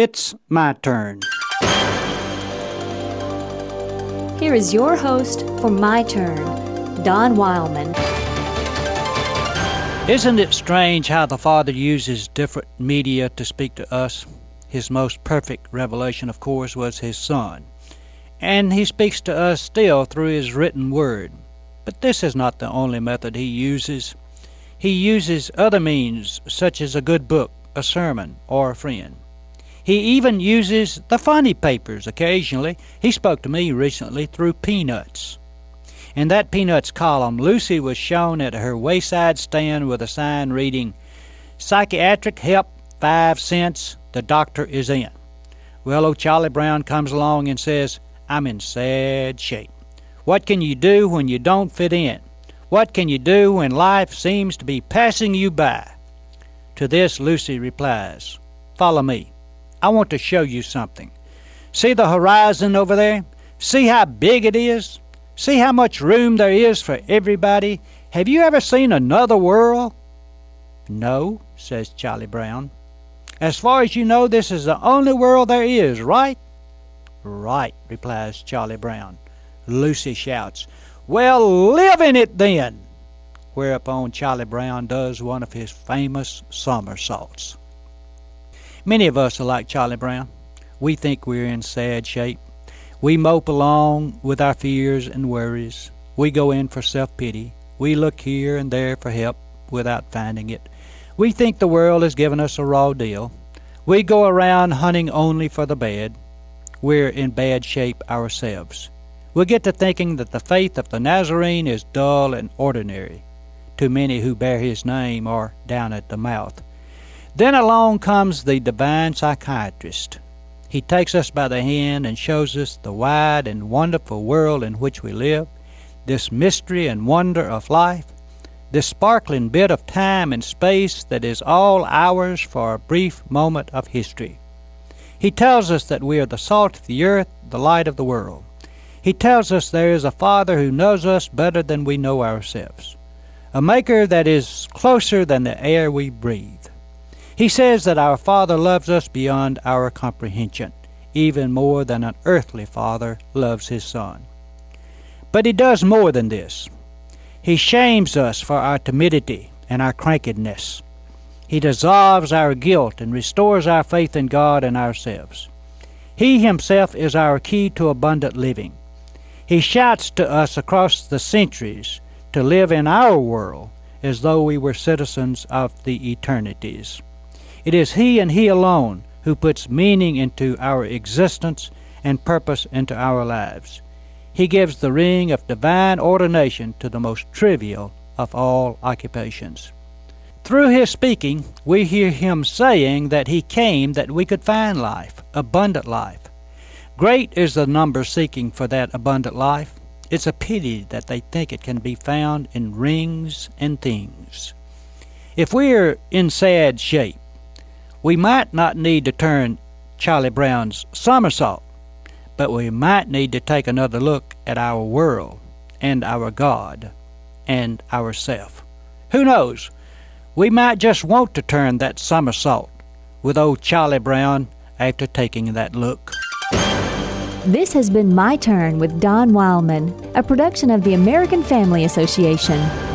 It's my turn. Here is your host for My Turn, Don Wildman. Isn't it strange how the Father uses different media to speak to us? His most perfect revelation, of course, was His Son. And He speaks to us still through His written Word. But this is not the only method He uses. He uses other means, such as a good book, a sermon, or a friend. He even uses the funny papers occasionally. He spoke to me recently through Peanuts. In that Peanuts column, Lucy was shown at her wayside stand with a sign reading, Psychiatric help, five cents, the doctor is in. Well, old Charlie Brown comes along and says, I'm in sad shape. What can you do when you don't fit in? What can you do when life seems to be passing you by? To this, Lucy replies, Follow me. I want to show you something. See the horizon over there? See how big it is? See how much room there is for everybody? Have you ever seen another world? No, says Charlie Brown. As far as you know, this is the only world there is, right? Right, replies Charlie Brown. Lucy shouts, Well, live in it then! Whereupon Charlie Brown does one of his famous somersaults. Many of us are like Charlie Brown. We think we're in sad shape. We mope along with our fears and worries. We go in for self pity. We look here and there for help without finding it. We think the world has given us a raw deal. We go around hunting only for the bad. We're in bad shape ourselves. We get to thinking that the faith of the Nazarene is dull and ordinary. Too many who bear his name are down at the mouth. Then along comes the divine psychiatrist. He takes us by the hand and shows us the wide and wonderful world in which we live, this mystery and wonder of life, this sparkling bit of time and space that is all ours for a brief moment of history. He tells us that we are the salt of the earth, the light of the world. He tells us there is a Father who knows us better than we know ourselves, a Maker that is closer than the air we breathe. He says that our Father loves us beyond our comprehension, even more than an earthly father loves his son. But he does more than this. He shames us for our timidity and our crankedness. He dissolves our guilt and restores our faith in God and ourselves. He himself is our key to abundant living. He shouts to us across the centuries to live in our world as though we were citizens of the eternities. It is He and He alone who puts meaning into our existence and purpose into our lives. He gives the ring of divine ordination to the most trivial of all occupations. Through his speaking, we hear him saying that he came that we could find life, abundant life. Great is the number seeking for that abundant life. It's a pity that they think it can be found in rings and things. If we are in sad shape, we might not need to turn Charlie Brown's somersault, but we might need to take another look at our world and our God and ourself. Who knows? We might just want to turn that somersault with old Charlie Brown after taking that look. This has been My Turn with Don Wildman, a production of the American Family Association.